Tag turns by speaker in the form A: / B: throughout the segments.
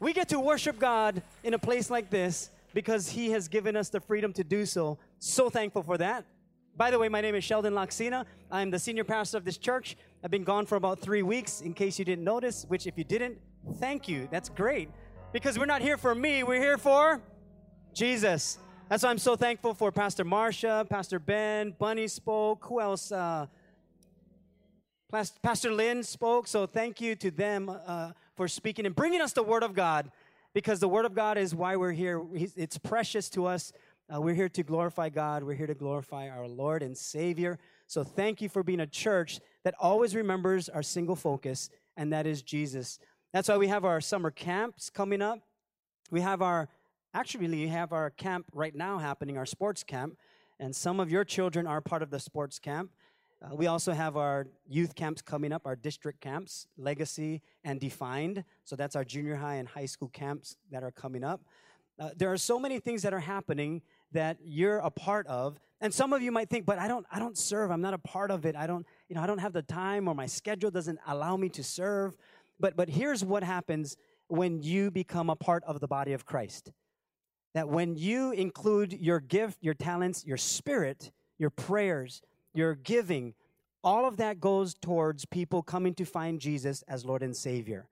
A: We get to worship God in a place like this because He has given us the freedom to do so. So thankful for that. By the way, my name is Sheldon Loxina. I'm the senior pastor of this church. I've been gone for about three weeks, in case you didn't notice, which, if you didn't, thank you. That's great. Because we're not here for me, we're here for Jesus. That's why I'm so thankful for Pastor Marsha, Pastor Ben, Bunny spoke. Who else? Uh, Pastor Lynn spoke. So thank you to them uh, for speaking and bringing us the Word of God because the Word of God is why we're here. It's precious to us. Uh, we're here to glorify God. We're here to glorify our Lord and Savior. So thank you for being a church that always remembers our single focus, and that is Jesus. That's why we have our summer camps coming up. We have our, actually, we have our camp right now happening, our sports camp. And some of your children are part of the sports camp. Uh, we also have our youth camps coming up, our district camps, Legacy and Defined. So that's our junior high and high school camps that are coming up. Uh, there are so many things that are happening that you're a part of. And some of you might think, but I don't, I don't serve. I'm not a part of it. I don't, you know, I don't have the time or my schedule doesn't allow me to serve. But, but here's what happens when you become a part of the body of Christ. That when you include your gift, your talents, your spirit, your prayers, your giving, all of that goes towards people coming to find Jesus as Lord and Savior.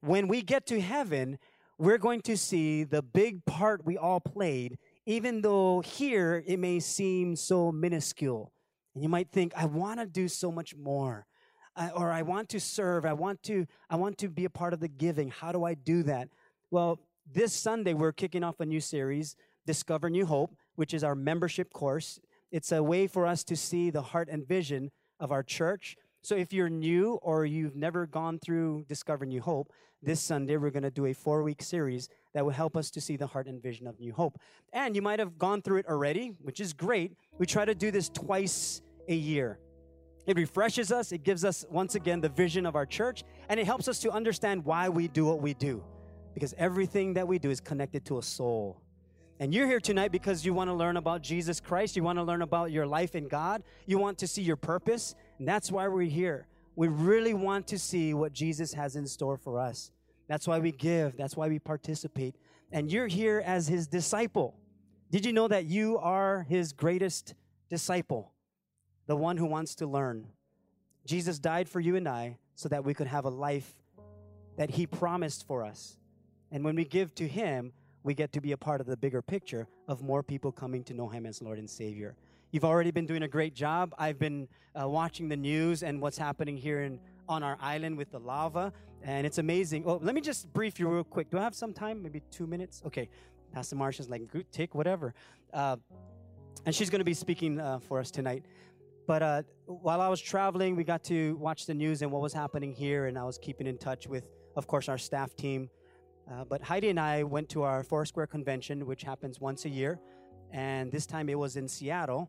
A: When we get to heaven, we're going to see the big part we all played, even though here it may seem so minuscule. And you might think, I want to do so much more. I, or I want to serve. I want to, I want to be a part of the giving. How do I do that? Well, this Sunday, we're kicking off a new series, Discover New Hope, which is our membership course. It's a way for us to see the heart and vision of our church. So if you're new or you've never gone through Discover New Hope, this Sunday we're going to do a four week series that will help us to see the heart and vision of New Hope. And you might have gone through it already, which is great. We try to do this twice a year. It refreshes us, it gives us once again the vision of our church, and it helps us to understand why we do what we do. Because everything that we do is connected to a soul. And you're here tonight because you want to learn about Jesus Christ. You want to learn about your life in God. You want to see your purpose. And that's why we're here. We really want to see what Jesus has in store for us. That's why we give. That's why we participate. And you're here as his disciple. Did you know that you are his greatest disciple? The one who wants to learn. Jesus died for you and I so that we could have a life that he promised for us. And when we give to him, we get to be a part of the bigger picture of more people coming to know Him as Lord and Savior. You've already been doing a great job. I've been uh, watching the news and what's happening here in, on our island with the lava, and it's amazing. Well, let me just brief you real quick. Do I have some time? Maybe two minutes? Okay. Pastor Marsha's like, take whatever. Uh, and she's going to be speaking uh, for us tonight. But uh, while I was traveling, we got to watch the news and what was happening here, and I was keeping in touch with, of course, our staff team. Uh, but Heidi and I went to our Foursquare convention, which happens once a year, and this time it was in Seattle.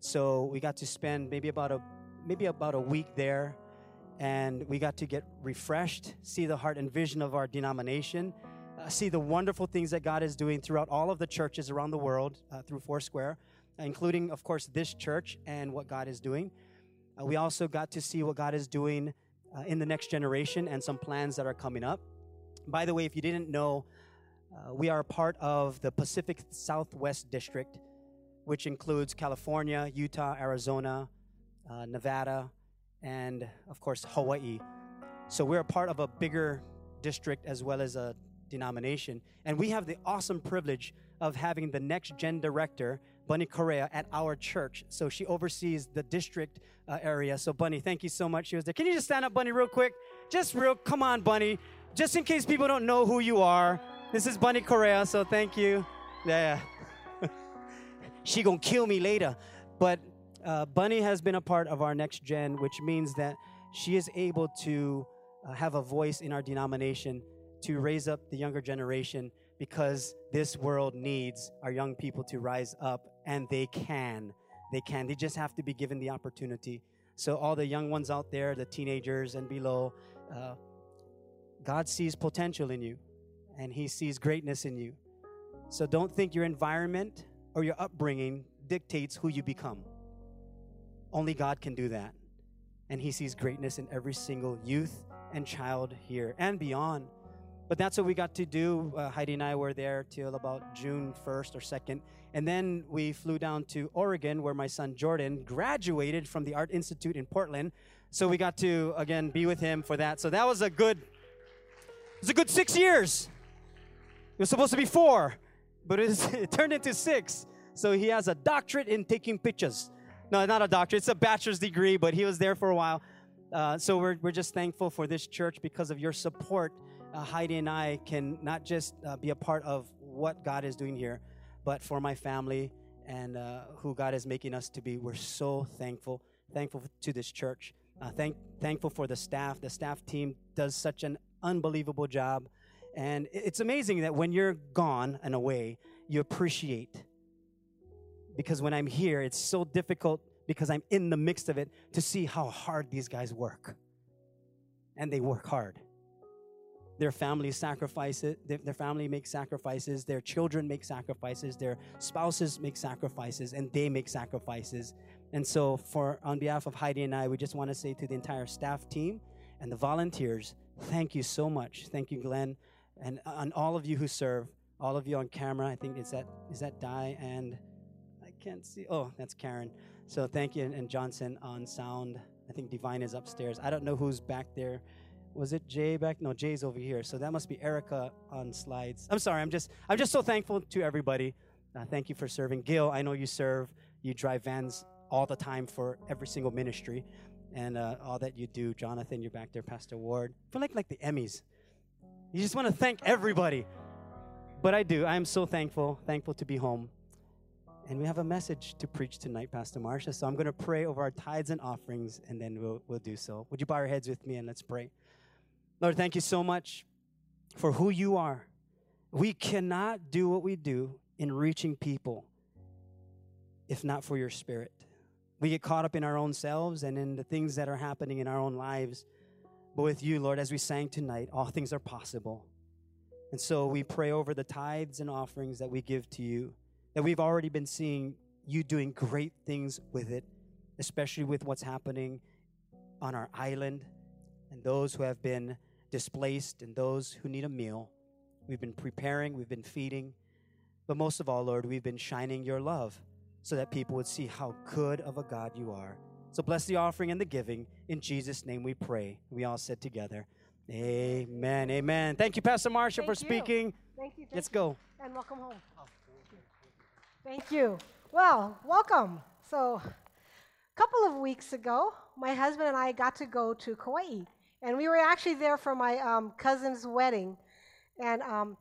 A: So we got to spend maybe about a maybe about a week there, and we got to get refreshed, see the heart and vision of our denomination, uh, see the wonderful things that God is doing throughout all of the churches around the world uh, through Foursquare, including, of course, this church and what God is doing. Uh, we also got to see what God is doing uh, in the next generation and some plans that are coming up. By the way, if you didn't know, uh, we are a part of the Pacific Southwest District, which includes California, Utah, Arizona, uh, Nevada, and of course, Hawaii. So we're a part of a bigger district as well as a denomination. And we have the awesome privilege of having the next gen director, Bunny Correa, at our church. So she oversees the district uh, area. So, Bunny, thank you so much. She was there. Can you just stand up, Bunny, real quick? Just real, come on, Bunny just in case people don't know who you are, this is Bunny Correa, so thank you. Yeah. she gonna kill me later. But uh, Bunny has been a part of our next gen, which means that she is able to uh, have a voice in our denomination to raise up the younger generation because this world needs our young people to rise up and they can. They can. They just have to be given the opportunity. So, all the young ones out there, the teenagers and below, uh, God sees potential in you and He sees greatness in you. So don't think your environment or your upbringing dictates who you become. Only God can do that. And He sees greatness in every single youth and child here and beyond. but that's what we got to do. Uh, Heidi and I were there till about June 1st or 2nd. And then we flew down to Oregon, where my son Jordan graduated from the Art Institute in Portland. So we got to, again, be with him for that. So that was a good, it was a good six years. It was supposed to be four, but it, was, it turned into six. So he has a doctorate in taking pictures. No, not a doctorate, it's a bachelor's degree, but he was there for a while. Uh, so we're, we're just thankful for this church because of your support uh, Heidi and I can not just uh, be a part of what God is doing here, but for my family and uh, who God is making us to be. We're so thankful, thankful to this church. Uh, thank, thankful for the staff. The staff team does such an unbelievable job. And it's amazing that when you're gone and away, you appreciate. Because when I'm here, it's so difficult because I'm in the midst of it to see how hard these guys work. And they work hard their family sacrifice it their, their family makes sacrifices their children make sacrifices their spouses make sacrifices and they make sacrifices and so for on behalf of heidi and i we just want to say to the entire staff team and the volunteers thank you so much thank you glenn and on all of you who serve all of you on camera i think is that is that di and i can't see oh that's karen so thank you and johnson on sound i think divine is upstairs i don't know who's back there was it Jay back? No, Jay's over here. So that must be Erica on slides. I'm sorry. I'm just I'm just so thankful to everybody. Uh, thank you for serving, Gil. I know you serve. You drive vans all the time for every single ministry, and uh, all that you do. Jonathan, you're back there. Pastor Ward. I feel like like the Emmys. You just want to thank everybody. But I do. I am so thankful. Thankful to be home. And we have a message to preach tonight, Pastor Marsha. So I'm going to pray over our tithes and offerings, and then we'll, we'll do so. Would you bow your heads with me and let's pray? Lord, thank you so much for who you are. We cannot do what we do in reaching people if not for your spirit. We get caught up in our own selves and in the things that are happening in our own lives. But with you, Lord, as we sang tonight, all things are possible. And so we pray over the tithes and offerings that we give to you, that we've already been seeing you doing great things with it, especially with what's happening on our island and those who have been displaced and those who need a meal. We've been preparing, we've been feeding, but most of all, Lord, we've been shining your love so that people would see how good of a God you are. So bless the offering and the giving. In Jesus' name we pray. We all said together, Amen. Amen. Thank you, Pastor Marsha, thank for you. speaking.
B: Thank you. Thank
A: Let's go.
B: And welcome home. Thank you. Well, welcome. So, a couple of weeks ago, my husband and I got to go to Kauai. And we were actually there for my um, cousin's wedding. And um,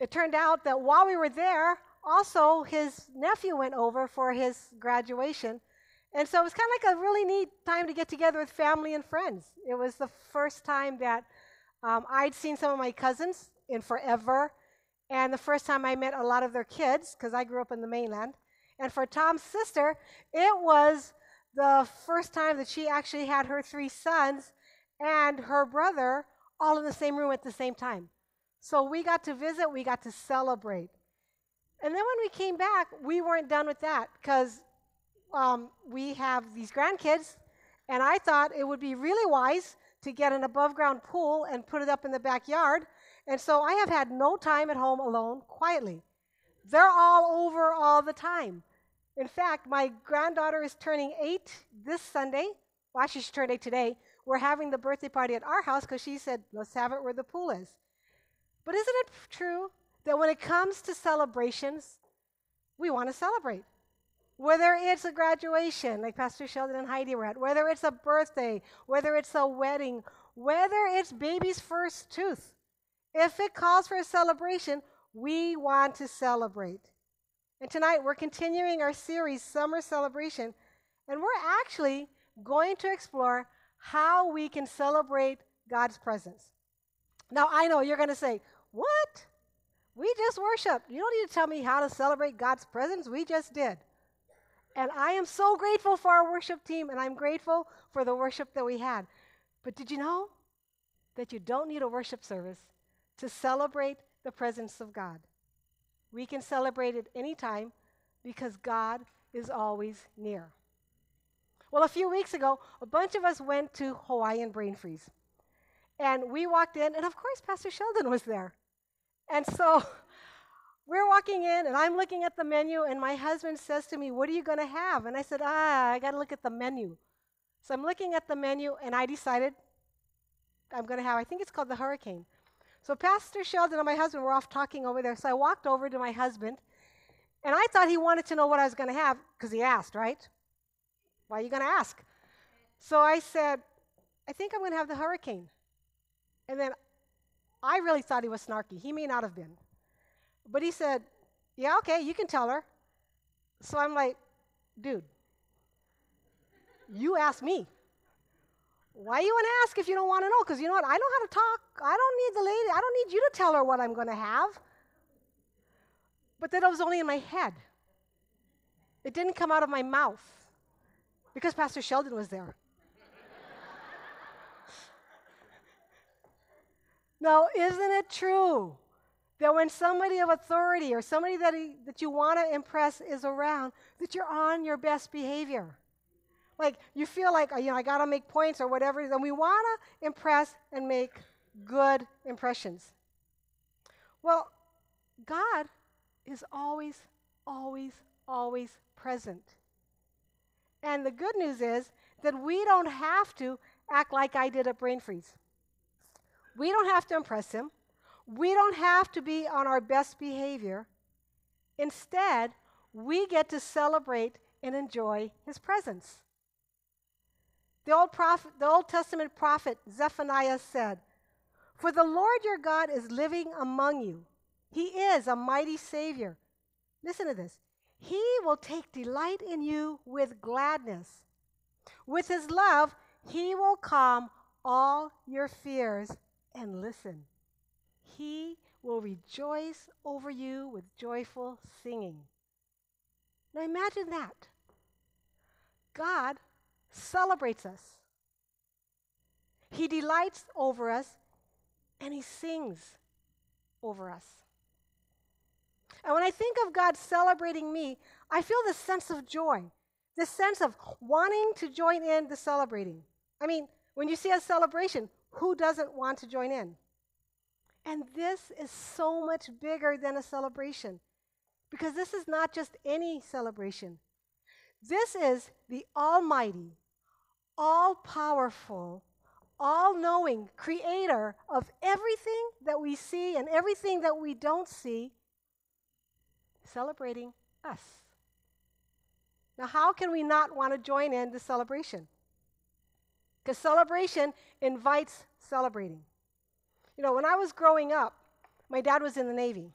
B: it turned out that while we were there, also his nephew went over for his graduation. And so it was kind of like a really neat time to get together with family and friends. It was the first time that um, I'd seen some of my cousins in forever, and the first time I met a lot of their kids, because I grew up in the mainland. And for Tom's sister, it was the first time that she actually had her three sons and her brother all in the same room at the same time. So we got to visit, we got to celebrate. And then when we came back, we weren't done with that because um, we have these grandkids, and I thought it would be really wise to get an above ground pool and put it up in the backyard. And so I have had no time at home alone quietly. They're all over all the time. In fact, my granddaughter is turning eight this Sunday. Well, actually, she turned eight today we're having the birthday party at our house because she said, let's have it where the pool is. But isn't it true that when it comes to celebrations, we want to celebrate? Whether it's a graduation, like Pastor Sheldon and Heidi were at, whether it's a birthday, whether it's a wedding, whether it's baby's first tooth, if it calls for a celebration, we want to celebrate. And tonight we're continuing our series, Summer Celebration, and we're actually going to explore how we can celebrate God's presence. Now, I know you're going to say, What? We just worship. You don't need to tell me how to celebrate God's presence. We just did. And I am so grateful for our worship team, and I'm grateful for the worship that we had. But did you know that you don't need a worship service to celebrate the presence of God? We can celebrate it anytime because God is always near. Well, a few weeks ago, a bunch of us went to Hawaiian Brain Freeze. And we walked in, and of course, Pastor Sheldon was there. And so we're walking in, and I'm looking at the menu, and my husband says to me, What are you going to have? And I said, Ah, I got to look at the menu. So I'm looking at the menu, and I decided I'm going to have, I think it's called the Hurricane. So Pastor Sheldon and my husband were off talking over there. So I walked over to my husband, and I thought he wanted to know what I was going to have because he asked, right? Why are you going to ask? So I said, I think I'm going to have the Hurricane. And then I really thought he was snarky. He may not have been. But he said, Yeah, okay, you can tell her. So I'm like, Dude, you asked me. Why you want to ask if you don't want to know? Because you know what? I know how to talk. I don't need the lady, I don't need you to tell her what I'm going to have. But that was only in my head. It didn't come out of my mouth because Pastor Sheldon was there. Now, isn't it true that when somebody of authority or somebody that, he, that you want to impress is around, that you're on your best behavior? like you feel like you know I got to make points or whatever, And we want to impress and make good impressions. Well, God is always always always present. And the good news is that we don't have to act like I did at Brain Freeze. We don't have to impress him. We don't have to be on our best behavior. Instead, we get to celebrate and enjoy his presence. The Old, prophet, the Old Testament prophet Zephaniah said, For the Lord your God is living among you. He is a mighty Savior. Listen to this. He will take delight in you with gladness. With his love, he will calm all your fears and listen. He will rejoice over you with joyful singing. Now imagine that. God celebrates us. He delights over us and he sings over us. And when I think of God celebrating me, I feel this sense of joy, this sense of wanting to join in the celebrating. I mean, when you see a celebration, who doesn't want to join in? And this is so much bigger than a celebration because this is not just any celebration. This is the Almighty, all powerful, all knowing creator of everything that we see and everything that we don't see, celebrating us. Now, how can we not want to join in the celebration? Because celebration invites celebrating. You know, when I was growing up, my dad was in the Navy.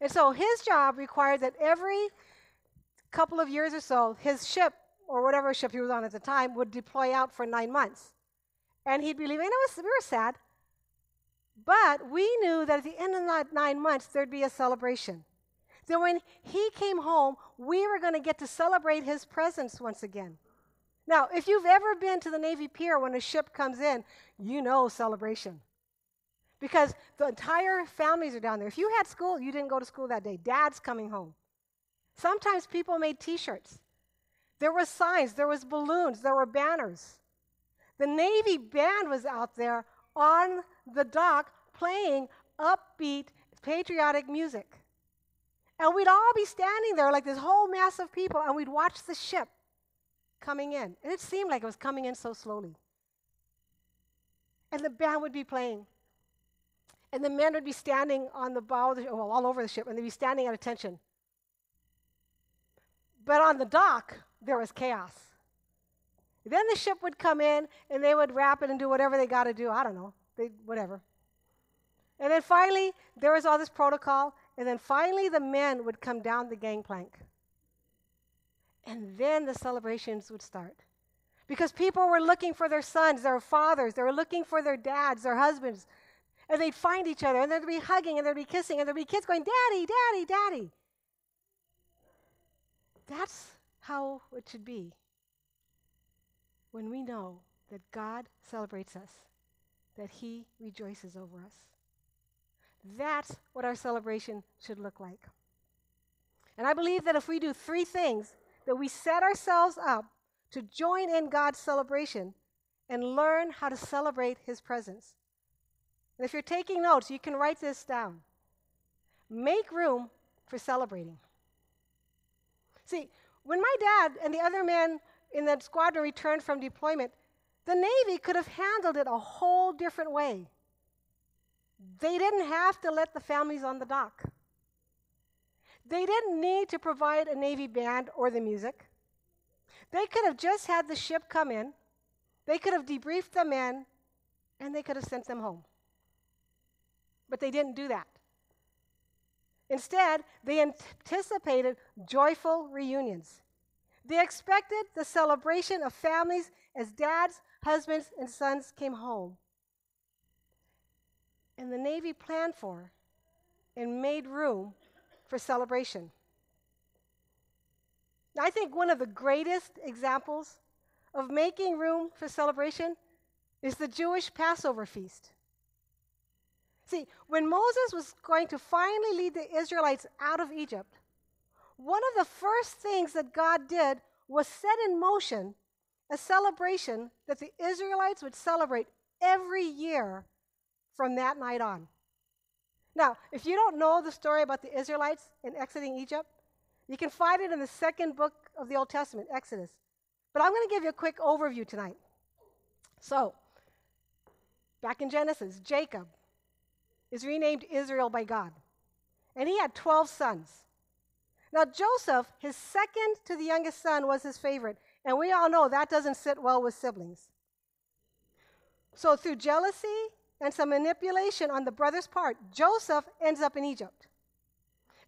B: And so his job required that every couple of years or so, his ship or whatever ship he was on at the time would deploy out for nine months. And he'd be leaving. And it was, we were sad. But we knew that at the end of that nine months, there'd be a celebration. That when he came home, we were going to get to celebrate his presence once again. Now, if you've ever been to the Navy Pier when a ship comes in, you know celebration. Because the entire families are down there. If you had school, you didn't go to school that day. Dad's coming home. Sometimes people made t shirts. There were signs, there was balloons, there were banners. The Navy band was out there on the dock playing upbeat patriotic music. And we'd all be standing there like this whole mass of people, and we'd watch the ship coming in. And it seemed like it was coming in so slowly. And the band would be playing. And the men would be standing on the bow, the, well, all over the ship, and they'd be standing at attention. But on the dock, there was chaos. Then the ship would come in and they would wrap it and do whatever they got to do. I don't know, they, whatever. And then finally, there was all this protocol. And then finally, the men would come down the gangplank. And then the celebrations would start. Because people were looking for their sons, their fathers, they were looking for their dads, their husbands. And they'd find each other, and they'd be hugging, and they'd be kissing, and there'd be kids going, Daddy, Daddy, Daddy. That's how it should be when we know that God celebrates us, that He rejoices over us. That's what our celebration should look like. And I believe that if we do three things, that we set ourselves up to join in God's celebration and learn how to celebrate His presence. And if you're taking notes, you can write this down. Make room for celebrating. See, when my dad and the other men in that squadron returned from deployment, the Navy could have handled it a whole different way. They didn't have to let the families on the dock. They didn't need to provide a Navy band or the music. They could have just had the ship come in, they could have debriefed the men, and they could have sent them home. But they didn't do that. Instead, they anticipated joyful reunions. They expected the celebration of families as dads, husbands, and sons came home. And the Navy planned for and made room for celebration. I think one of the greatest examples of making room for celebration is the Jewish Passover feast. See, when Moses was going to finally lead the Israelites out of Egypt, one of the first things that God did was set in motion a celebration that the Israelites would celebrate every year from that night on. Now, if you don't know the story about the Israelites in exiting Egypt, you can find it in the second book of the Old Testament, Exodus. But I'm going to give you a quick overview tonight. So, back in Genesis, Jacob is renamed Israel by God, and he had 12 sons. Now, Joseph, his second to the youngest son, was his favorite, and we all know that doesn't sit well with siblings. So, through jealousy and some manipulation on the brother's part, Joseph ends up in Egypt.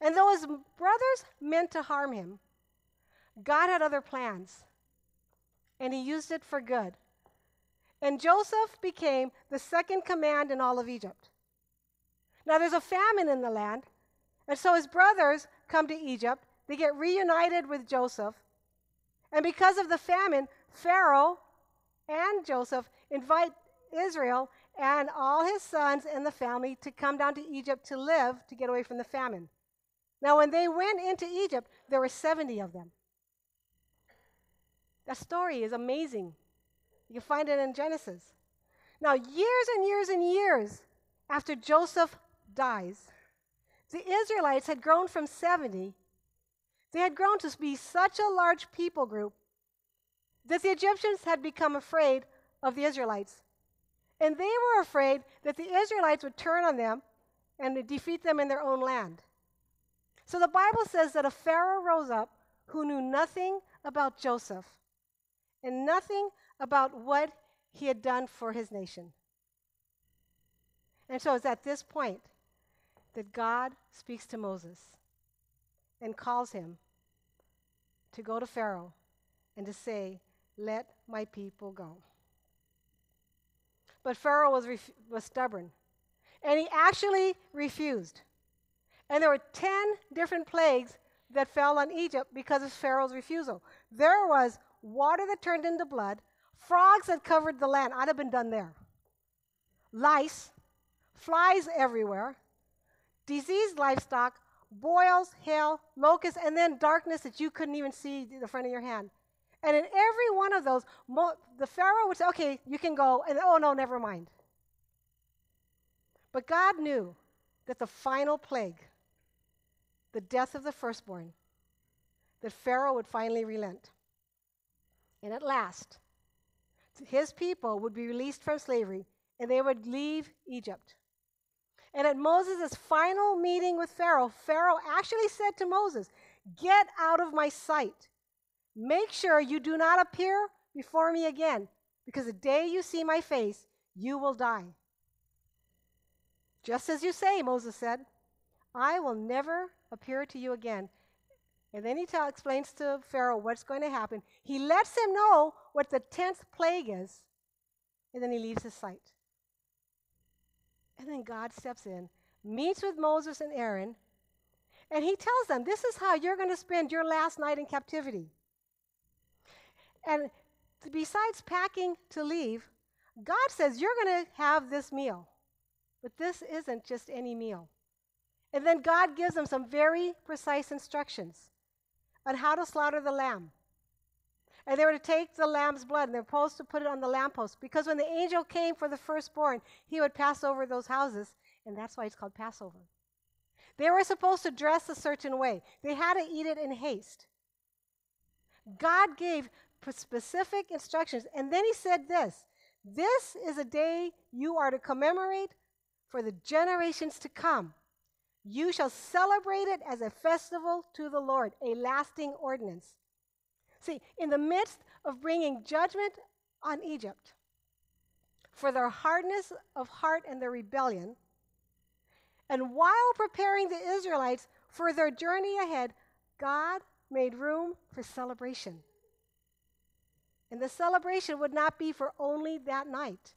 B: And though his brothers meant to harm him, God had other plans, and he used it for good. And Joseph became the second command in all of Egypt. Now, there's a famine in the land, and so his brothers come to Egypt. They get reunited with Joseph. And because of the famine, Pharaoh and Joseph invite Israel and all his sons and the family to come down to Egypt to live to get away from the famine. Now, when they went into Egypt, there were 70 of them. That story is amazing. You find it in Genesis. Now, years and years and years after Joseph dies, the Israelites had grown from 70, they had grown to be such a large people group that the Egyptians had become afraid of the Israelites. And they were afraid that the Israelites would turn on them and defeat them in their own land. So the Bible says that a Pharaoh rose up who knew nothing about Joseph and nothing about what he had done for his nation. And so it's at this point that God speaks to Moses and calls him to go to Pharaoh and to say, Let my people go. But Pharaoh was, ref- was stubborn, and he actually refused. And there were 10 different plagues that fell on Egypt because of Pharaoh's refusal. There was water that turned into blood, frogs that covered the land. I'd have been done there. Lice, flies everywhere, diseased livestock, boils, hail, locusts, and then darkness that you couldn't even see the front of your hand. And in every one of those, the Pharaoh would say, okay, you can go. And oh, no, never mind. But God knew that the final plague, the death of the firstborn, that Pharaoh would finally relent. And at last, his people would be released from slavery and they would leave Egypt. And at Moses' final meeting with Pharaoh, Pharaoh actually said to Moses, Get out of my sight. Make sure you do not appear before me again, because the day you see my face, you will die. Just as you say, Moses said, I will never appear to you again. And then he tell, explains to Pharaoh what's going to happen. He lets him know what the tenth plague is, and then he leaves his sight. And then God steps in, meets with Moses and Aaron, and he tells them, This is how you're going to spend your last night in captivity. And besides packing to leave, God says, You're going to have this meal. But this isn't just any meal. And then God gives them some very precise instructions on how to slaughter the lamb. And they were to take the lamb's blood and they're supposed to put it on the lamppost because when the angel came for the firstborn, he would pass over those houses, and that's why it's called Passover. They were supposed to dress a certain way, they had to eat it in haste. God gave specific instructions, and then he said this This is a day you are to commemorate for the generations to come. You shall celebrate it as a festival to the Lord, a lasting ordinance. See, in the midst of bringing judgment on Egypt for their hardness of heart and their rebellion, and while preparing the Israelites for their journey ahead, God made room for celebration. And the celebration would not be for only that night.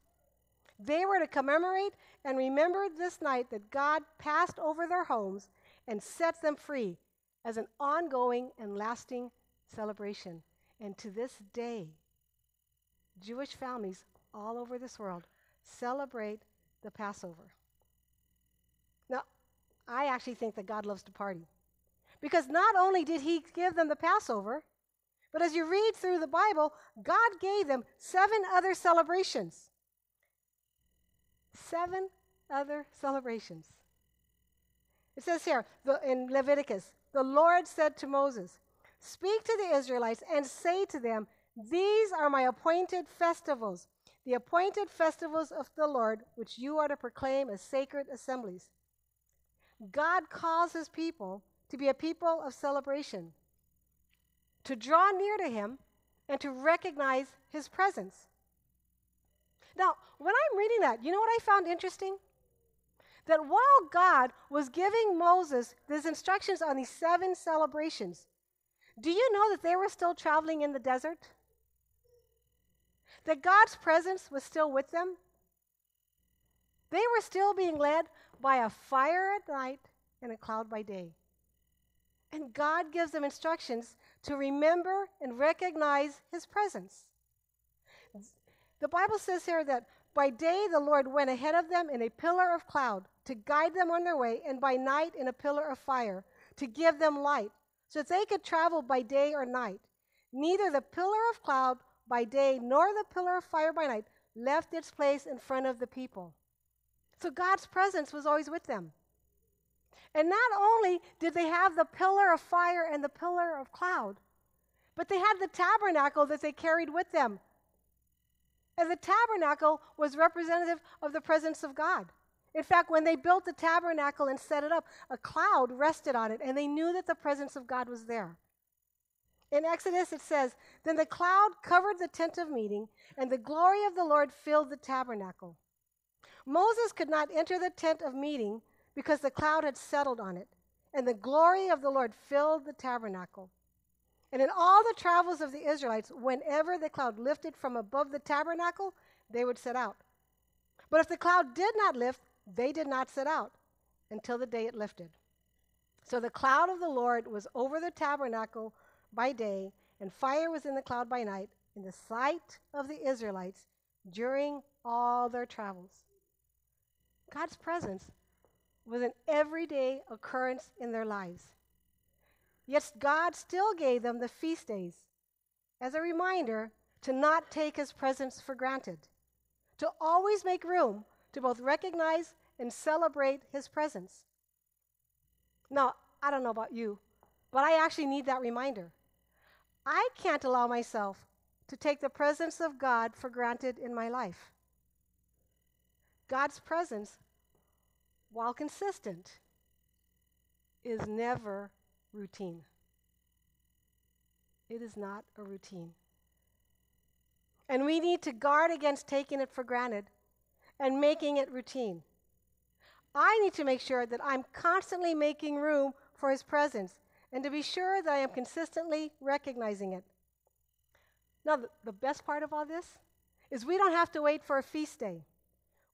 B: They were to commemorate and remember this night that God passed over their homes and set them free as an ongoing and lasting celebration. And to this day, Jewish families all over this world celebrate the Passover. Now, I actually think that God loves to party. Because not only did he give them the Passover, but as you read through the Bible, God gave them seven other celebrations. Seven other celebrations. It says here the, in Leviticus, the Lord said to Moses, Speak to the Israelites and say to them, These are my appointed festivals, the appointed festivals of the Lord, which you are to proclaim as sacred assemblies. God calls his people to be a people of celebration, to draw near to him, and to recognize his presence. Now, when I'm reading that, you know what I found interesting? That while God was giving Moses these instructions on these seven celebrations, do you know that they were still traveling in the desert? That God's presence was still with them? They were still being led by a fire at night and a cloud by day. And God gives them instructions to remember and recognize his presence. The Bible says here that by day the Lord went ahead of them in a pillar of cloud to guide them on their way, and by night in a pillar of fire to give them light so that they could travel by day or night. Neither the pillar of cloud by day nor the pillar of fire by night left its place in front of the people. So God's presence was always with them. And not only did they have the pillar of fire and the pillar of cloud, but they had the tabernacle that they carried with them. And the tabernacle was representative of the presence of God. In fact, when they built the tabernacle and set it up, a cloud rested on it, and they knew that the presence of God was there. In Exodus, it says, Then the cloud covered the tent of meeting, and the glory of the Lord filled the tabernacle. Moses could not enter the tent of meeting because the cloud had settled on it, and the glory of the Lord filled the tabernacle. And in all the travels of the Israelites, whenever the cloud lifted from above the tabernacle, they would set out. But if the cloud did not lift, they did not set out until the day it lifted. So the cloud of the Lord was over the tabernacle by day, and fire was in the cloud by night, in the sight of the Israelites during all their travels. God's presence was an everyday occurrence in their lives. Yet God still gave them the feast days as a reminder to not take his presence for granted, to always make room to both recognize and celebrate his presence. Now, I don't know about you, but I actually need that reminder. I can't allow myself to take the presence of God for granted in my life. God's presence, while consistent, is never routine. It is not a routine. And we need to guard against taking it for granted and making it routine. I need to make sure that I'm constantly making room for His presence and to be sure that I am consistently recognizing it. Now, the best part of all this is we don't have to wait for a feast day.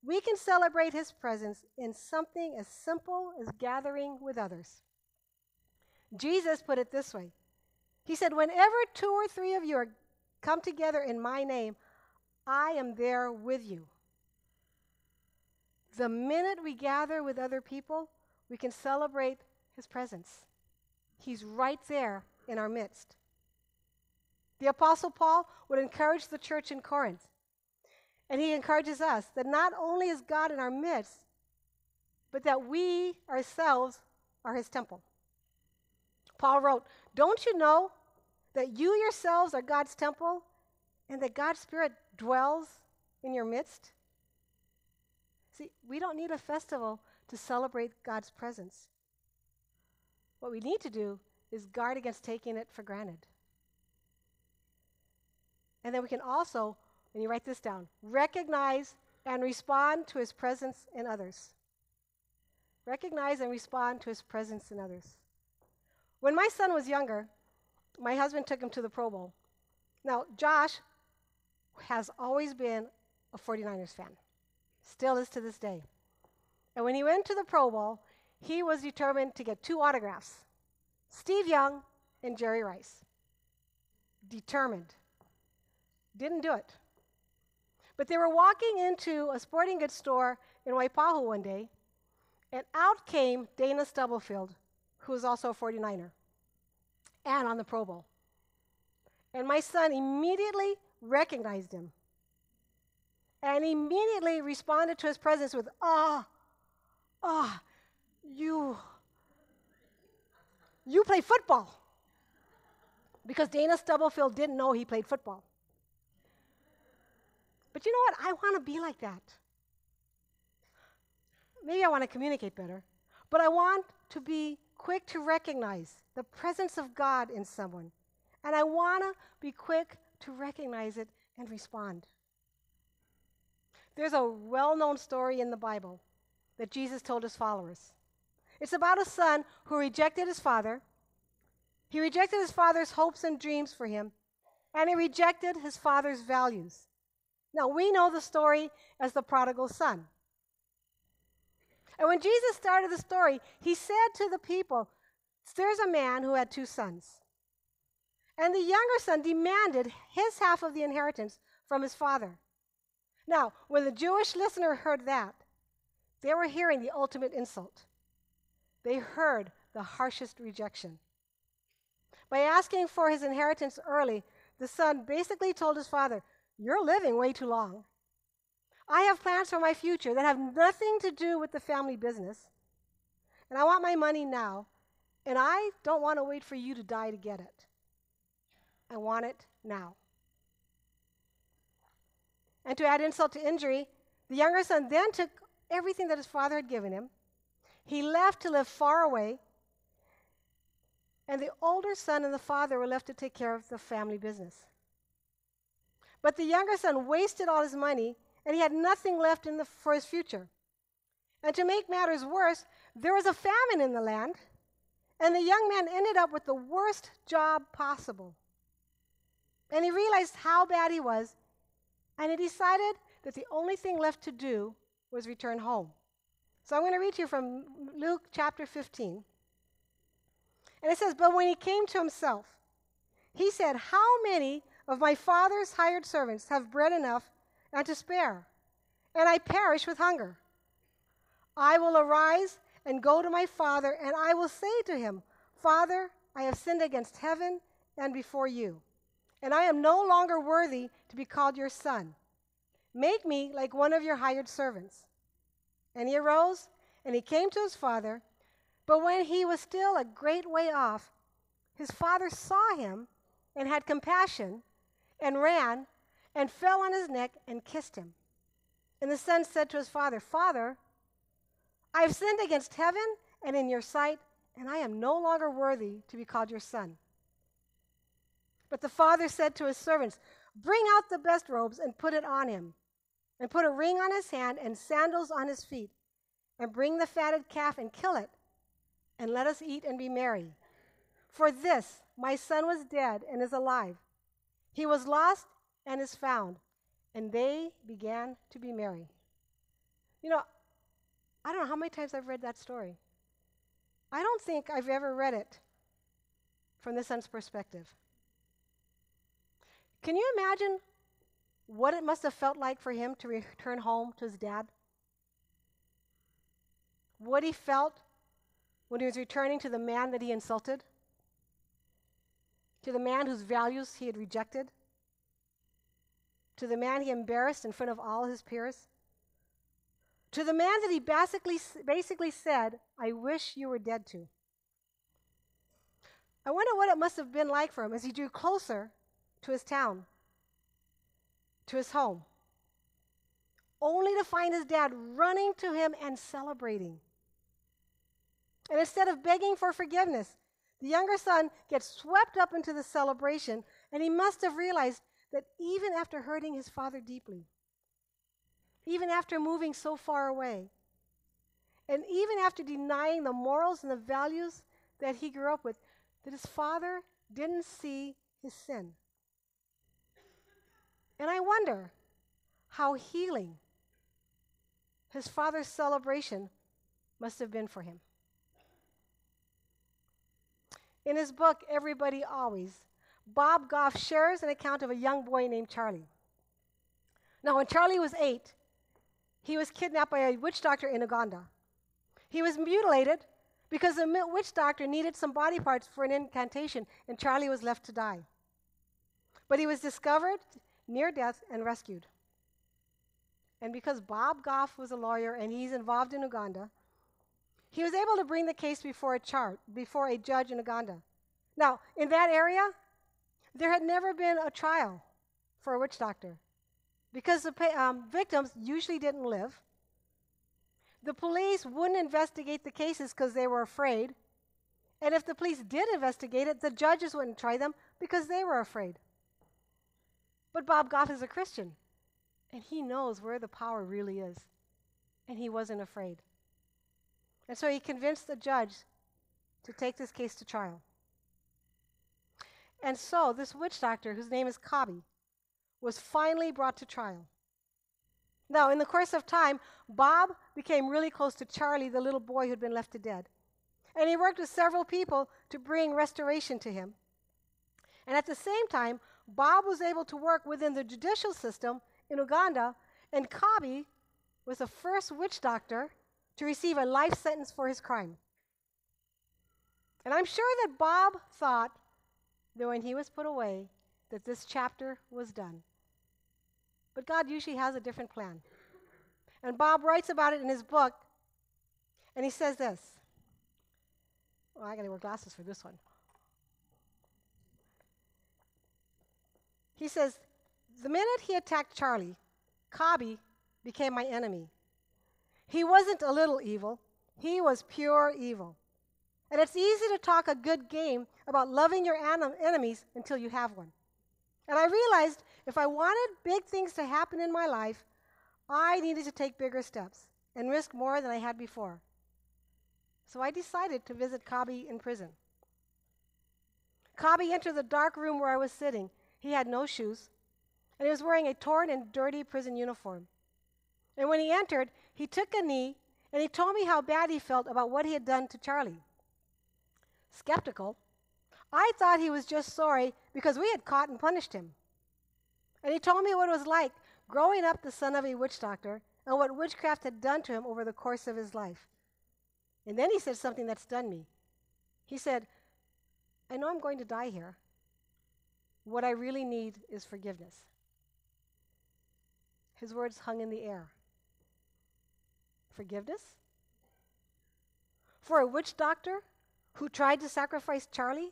B: We can celebrate His presence in something as simple as gathering with others. Jesus put it this way He said, Whenever two or three of you are come together in my name, I am there with you. The minute we gather with other people, we can celebrate his presence. He's right there in our midst. The Apostle Paul would encourage the church in Corinth. And he encourages us that not only is God in our midst, but that we ourselves are his temple. Paul wrote, Don't you know that you yourselves are God's temple and that God's Spirit dwells in your midst? See, we don't need a festival to celebrate God's presence. What we need to do is guard against taking it for granted. And then we can also, and you write this down, recognize and respond to his presence in others. Recognize and respond to his presence in others. When my son was younger, my husband took him to the Pro Bowl. Now, Josh has always been a 49ers fan, still is to this day. And when he went to the Pro Bowl, he was determined to get two autographs Steve Young and Jerry Rice. Determined. Didn't do it. But they were walking into a sporting goods store in Waipahu one day, and out came Dana Stubblefield, who was also a 49er, and on the Pro Bowl. And my son immediately recognized him and immediately responded to his presence with, Ah, ah, you, you play football. Because Dana Stubblefield didn't know he played football. But you know what? I want to be like that. Maybe I want to communicate better, but I want to be quick to recognize the presence of God in someone. And I want to be quick to recognize it and respond. There's a well known story in the Bible that Jesus told his followers. It's about a son who rejected his father. He rejected his father's hopes and dreams for him, and he rejected his father's values. Now, we know the story as the prodigal son. And when Jesus started the story, he said to the people, There's a man who had two sons. And the younger son demanded his half of the inheritance from his father. Now, when the Jewish listener heard that, they were hearing the ultimate insult. They heard the harshest rejection. By asking for his inheritance early, the son basically told his father, You're living way too long. I have plans for my future that have nothing to do with the family business. And I want my money now. And I don't want to wait for you to die to get it. I want it now. And to add insult to injury, the younger son then took everything that his father had given him. He left to live far away. And the older son and the father were left to take care of the family business. But the younger son wasted all his money and he had nothing left the, for his future. And to make matters worse, there was a famine in the land, and the young man ended up with the worst job possible. And he realized how bad he was, and he decided that the only thing left to do was return home. So I'm going to read to you from Luke chapter 15. And it says, But when he came to himself, he said, How many of my father's hired servants have bread enough and to spare, and I perish with hunger. I will arise and go to my father, and I will say to him, Father, I have sinned against heaven and before you, and I am no longer worthy to be called your son. Make me like one of your hired servants. And he arose and he came to his father. But when he was still a great way off, his father saw him and had compassion and ran and fell on his neck and kissed him. And the son said to his father, Father, I have sinned against heaven and in your sight, and I am no longer worthy to be called your son. But the father said to his servants, Bring out the best robes and put it on him, and put a ring on his hand and sandals on his feet, and bring the fatted calf and kill it, and let us eat and be merry. For this, my son was dead and is alive. He was lost and is found. And they began to be merry. You know, I don't know how many times I've read that story. I don't think I've ever read it from the son's perspective. Can you imagine what it must have felt like for him to return home to his dad? What he felt when he was returning to the man that he insulted? To the man whose values he had rejected, to the man he embarrassed in front of all his peers, to the man that he basically, basically said, I wish you were dead to. I wonder what it must have been like for him as he drew closer to his town, to his home, only to find his dad running to him and celebrating. And instead of begging for forgiveness, the younger son gets swept up into the celebration, and he must have realized that even after hurting his father deeply, even after moving so far away, and even after denying the morals and the values that he grew up with, that his father didn't see his sin. And I wonder how healing his father's celebration must have been for him. In his book, Everybody Always, Bob Goff shares an account of a young boy named Charlie. Now, when Charlie was eight, he was kidnapped by a witch doctor in Uganda. He was mutilated because the witch doctor needed some body parts for an incantation, and Charlie was left to die. But he was discovered near death and rescued. And because Bob Goff was a lawyer and he's involved in Uganda, he was able to bring the case before a chart, before a judge in Uganda. Now, in that area, there had never been a trial for a witch doctor because the um, victims usually didn't live. The police wouldn't investigate the cases because they were afraid. And if the police did investigate it, the judges wouldn't try them because they were afraid. But Bob Goff is a Christian, and he knows where the power really is. And he wasn't afraid. And so he convinced the judge to take this case to trial. And so this witch doctor, whose name is Kabi, was finally brought to trial. Now, in the course of time, Bob became really close to Charlie, the little boy who'd been left to dead. And he worked with several people to bring restoration to him. And at the same time, Bob was able to work within the judicial system in Uganda, and Kabi was the first witch doctor to receive a life sentence for his crime. And I'm sure that Bob thought that when he was put away, that this chapter was done. But God usually has a different plan. And Bob writes about it in his book, and he says this. Well, I gotta wear glasses for this one. He says, The minute he attacked Charlie, Kabi became my enemy. He wasn't a little evil, he was pure evil. And it's easy to talk a good game about loving your enemies until you have one. And I realized if I wanted big things to happen in my life, I needed to take bigger steps and risk more than I had before. So I decided to visit Kabi in prison. Kabi entered the dark room where I was sitting. He had no shoes, and he was wearing a torn and dirty prison uniform. And when he entered, he took a knee and he told me how bad he felt about what he had done to Charlie. Skeptical, I thought he was just sorry because we had caught and punished him. And he told me what it was like growing up the son of a witch doctor and what witchcraft had done to him over the course of his life. And then he said something that stunned me. He said, I know I'm going to die here. What I really need is forgiveness. His words hung in the air. Forgiveness? For a witch doctor who tried to sacrifice Charlie?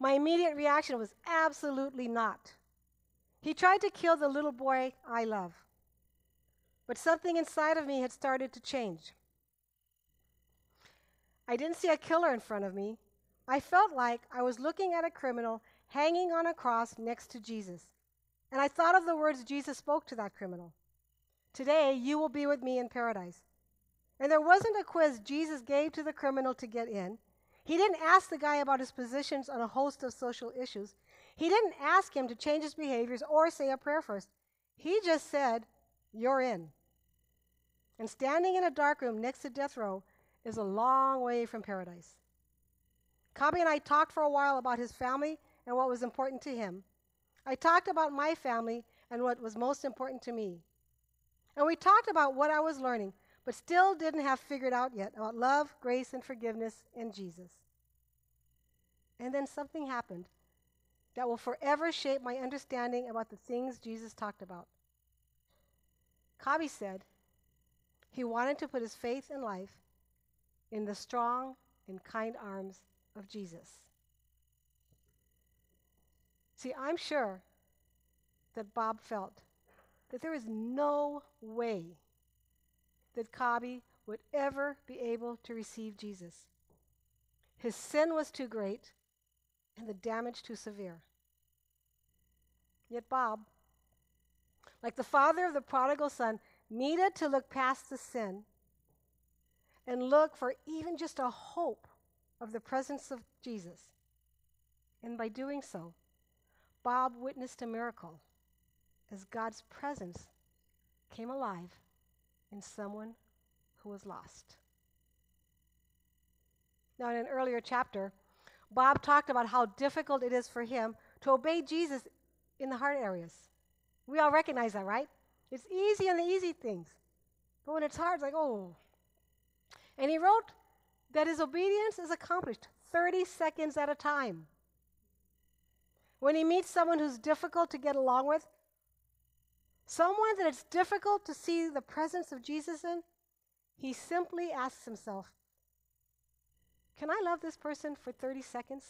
B: My immediate reaction was absolutely not. He tried to kill the little boy I love. But something inside of me had started to change. I didn't see a killer in front of me. I felt like I was looking at a criminal hanging on a cross next to Jesus. And I thought of the words Jesus spoke to that criminal Today you will be with me in paradise. And there wasn't a quiz Jesus gave to the criminal to get in. He didn't ask the guy about his positions on a host of social issues. He didn't ask him to change his behaviors or say a prayer first. He just said, You're in. And standing in a dark room next to death row is a long way from paradise. Kabi and I talked for a while about his family and what was important to him. I talked about my family and what was most important to me. And we talked about what I was learning but still didn't have figured out yet about love, grace, and forgiveness in Jesus. And then something happened that will forever shape my understanding about the things Jesus talked about. Kabi said he wanted to put his faith and life in the strong and kind arms of Jesus. See, I'm sure that Bob felt that there is no way that Kabi would ever be able to receive Jesus. His sin was too great and the damage too severe. Yet Bob, like the father of the prodigal son, needed to look past the sin and look for even just a hope of the presence of Jesus. And by doing so, Bob witnessed a miracle as God's presence came alive in someone who was lost. Now, in an earlier chapter, Bob talked about how difficult it is for him to obey Jesus in the hard areas. We all recognize that, right? It's easy on the easy things. But when it's hard, it's like, oh. And he wrote that his obedience is accomplished 30 seconds at a time. When he meets someone who's difficult to get along with, someone that it's difficult to see the presence of Jesus in, he simply asks himself, Can I love this person for 30 seconds?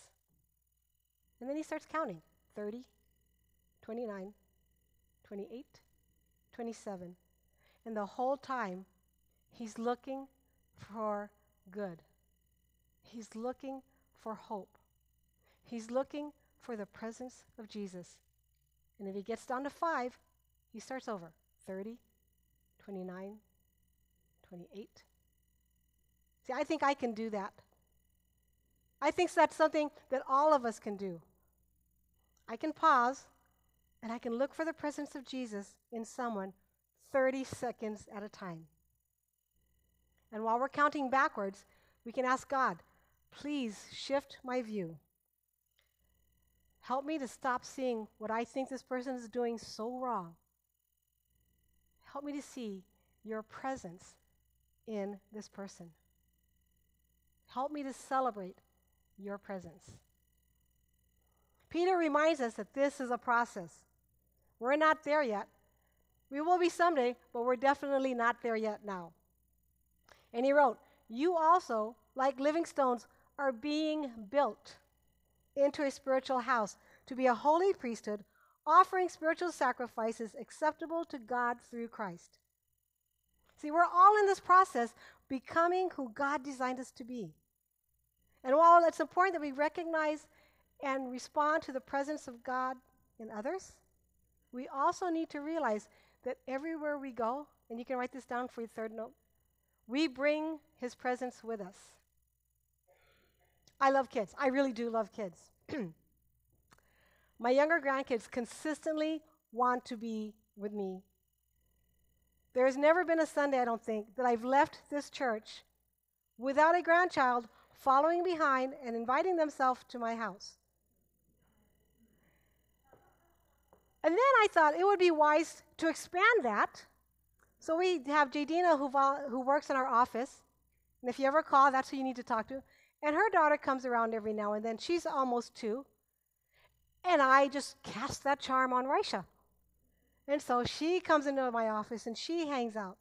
B: And then he starts counting 30, 29, 28, 27. And the whole time, he's looking for good. He's looking for hope. He's looking for the presence of Jesus. And if he gets down to five, he starts over 30, 29, 28. See, I think I can do that. I think that's something that all of us can do. I can pause and I can look for the presence of Jesus in someone 30 seconds at a time. And while we're counting backwards, we can ask God, please shift my view. Help me to stop seeing what I think this person is doing so wrong. Help me to see your presence in this person. Help me to celebrate your presence. Peter reminds us that this is a process. We're not there yet. We will be someday, but we're definitely not there yet now. And he wrote, You also, like living stones, are being built into a spiritual house to be a holy priesthood, offering spiritual sacrifices acceptable to God through Christ. See, we're all in this process becoming who God designed us to be. And while it's important that we recognize and respond to the presence of God in others, we also need to realize that everywhere we go, and you can write this down for your third note, we bring his presence with us. I love kids. I really do love kids. My younger grandkids consistently want to be with me. There has never been a Sunday, I don't think, that I've left this church without a grandchild following behind and inviting themselves to my house. And then I thought it would be wise to expand that. So we have Jadina who, vol- who works in our office. And if you ever call, that's who you need to talk to. And her daughter comes around every now and then. She's almost two. And I just cast that charm on Raisha. And so she comes into my office and she hangs out.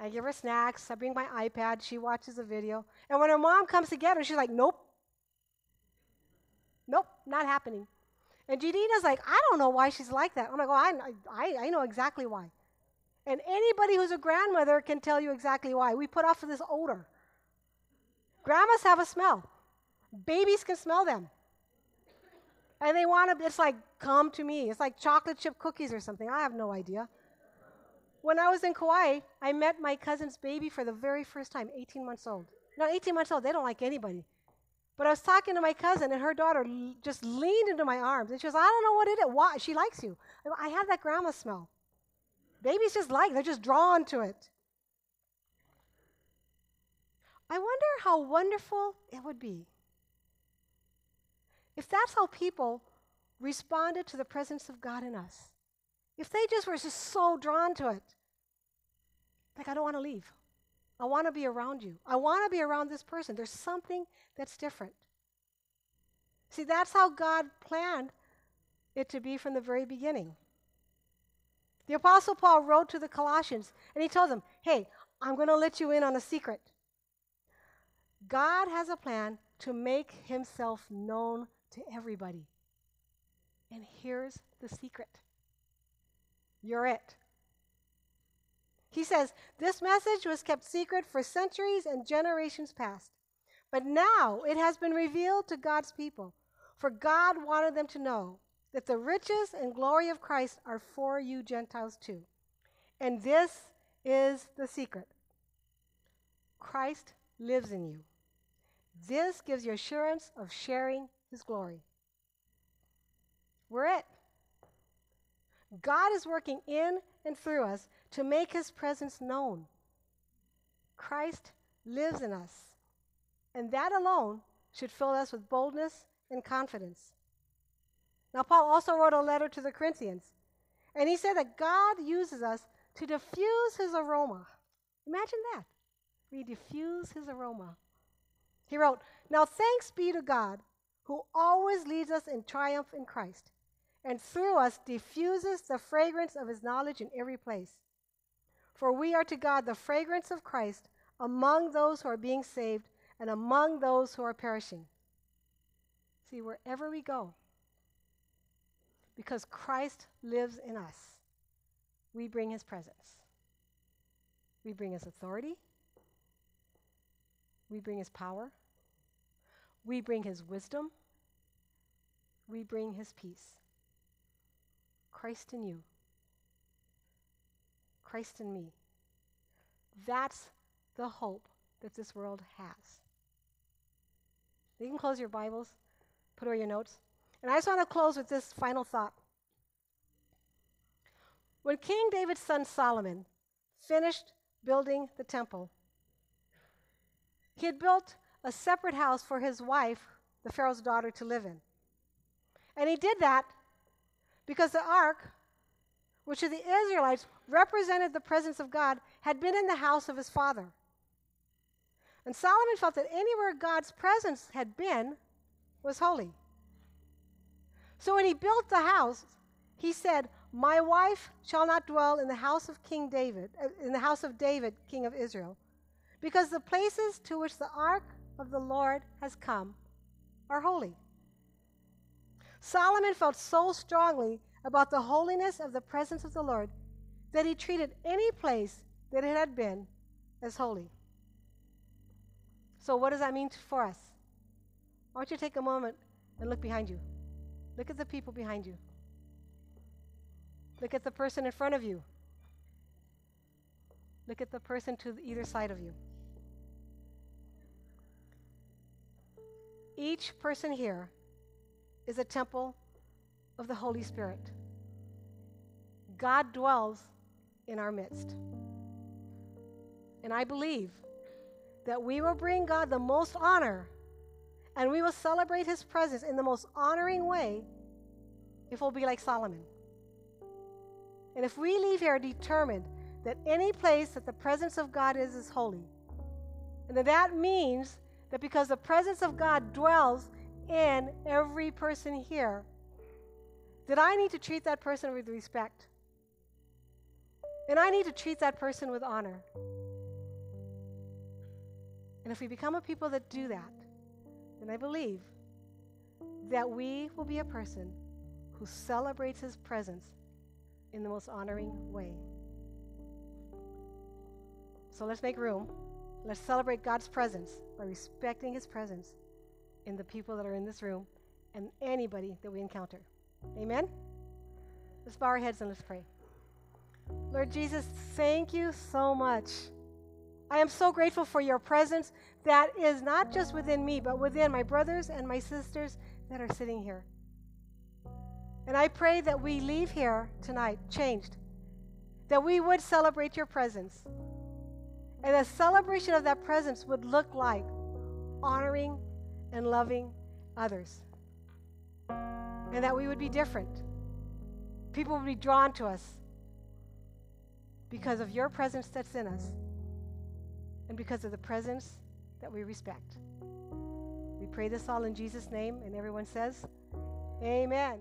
B: I give her snacks. I bring my iPad. She watches a video. And when her mom comes to get her, she's like, nope. Nope, not happening. And Jadina's like, I don't know why she's like that. I'm like, well, I, I, I know exactly why. And anybody who's a grandmother can tell you exactly why. We put off this odor. Grandmas have a smell. Babies can smell them. And they want to, it's like, come to me. It's like chocolate chip cookies or something. I have no idea. When I was in Kauai, I met my cousin's baby for the very first time, 18 months old. Now, 18 months old, they don't like anybody. But I was talking to my cousin, and her daughter just leaned into my arms, and she goes, I don't know what it is. Why? She likes you. I have that grandma smell. Babies just like, they're just drawn to it. I wonder how wonderful it would be if that's how people responded to the presence of God in us. If they just were just so drawn to it, like, I don't want to leave. I want to be around you. I want to be around this person. There's something that's different. See, that's how God planned it to be from the very beginning. The Apostle Paul wrote to the Colossians and he told them, Hey, I'm going to let you in on a secret. God has a plan to make himself known to everybody. And here's the secret you're it. He says, This message was kept secret for centuries and generations past. But now it has been revealed to God's people, for God wanted them to know that the riches and glory of Christ are for you Gentiles too. And this is the secret Christ lives in you. This gives you assurance of sharing his glory. We're it. God is working in and through us to make his presence known. Christ lives in us. And that alone should fill us with boldness and confidence. Now, Paul also wrote a letter to the Corinthians, and he said that God uses us to diffuse his aroma. Imagine that. We diffuse his aroma. He wrote, Now thanks be to God, who always leads us in triumph in Christ, and through us diffuses the fragrance of his knowledge in every place. For we are to God the fragrance of Christ among those who are being saved and among those who are perishing. See, wherever we go, because Christ lives in us, we bring his presence. We bring his authority. We bring his power. We bring his wisdom. We bring his peace. Christ in you. Christ in me. That's the hope that this world has. You can close your Bibles, put away your notes. And I just want to close with this final thought. When King David's son Solomon finished building the temple, he had built a separate house for his wife, the Pharaoh's daughter, to live in. And he did that because the ark, which the Israelites represented the presence of God, had been in the house of his father. And Solomon felt that anywhere God's presence had been was holy. So when he built the house, he said, My wife shall not dwell in the house of King David, uh, in the house of David, king of Israel, because the places to which the ark of the Lord has come are holy. Solomon felt so strongly about the holiness of the presence of the Lord that he treated any place that it had been as holy. So, what does that mean for us? I want you to take a moment and look behind you. Look at the people behind you. Look at the person in front of you. Look at the person to either side of you. Each person here is a temple of the Holy Spirit. God dwells in our midst. And I believe that we will bring God the most honor and we will celebrate his presence in the most honoring way if we'll be like Solomon. And if we leave here determined that any place that the presence of God is is holy, and that that means that because the presence of God dwells in every person here, that I need to treat that person with respect. And I need to treat that person with honor. And if we become a people that do that, then I believe that we will be a person who celebrates his presence in the most honoring way. So let's make room. Let's celebrate God's presence by respecting his presence in the people that are in this room and anybody that we encounter. Amen? Let's bow our heads and let's pray. Lord Jesus, thank you so much. I am so grateful for your presence that is not just within me, but within my brothers and my sisters that are sitting here. And I pray that we leave here tonight changed, that we would celebrate your presence. And a celebration of that presence would look like honoring and loving others. And that we would be different. People would be drawn to us because of your presence that's in us and because of the presence that we respect. We pray this all in Jesus' name, and everyone says, Amen.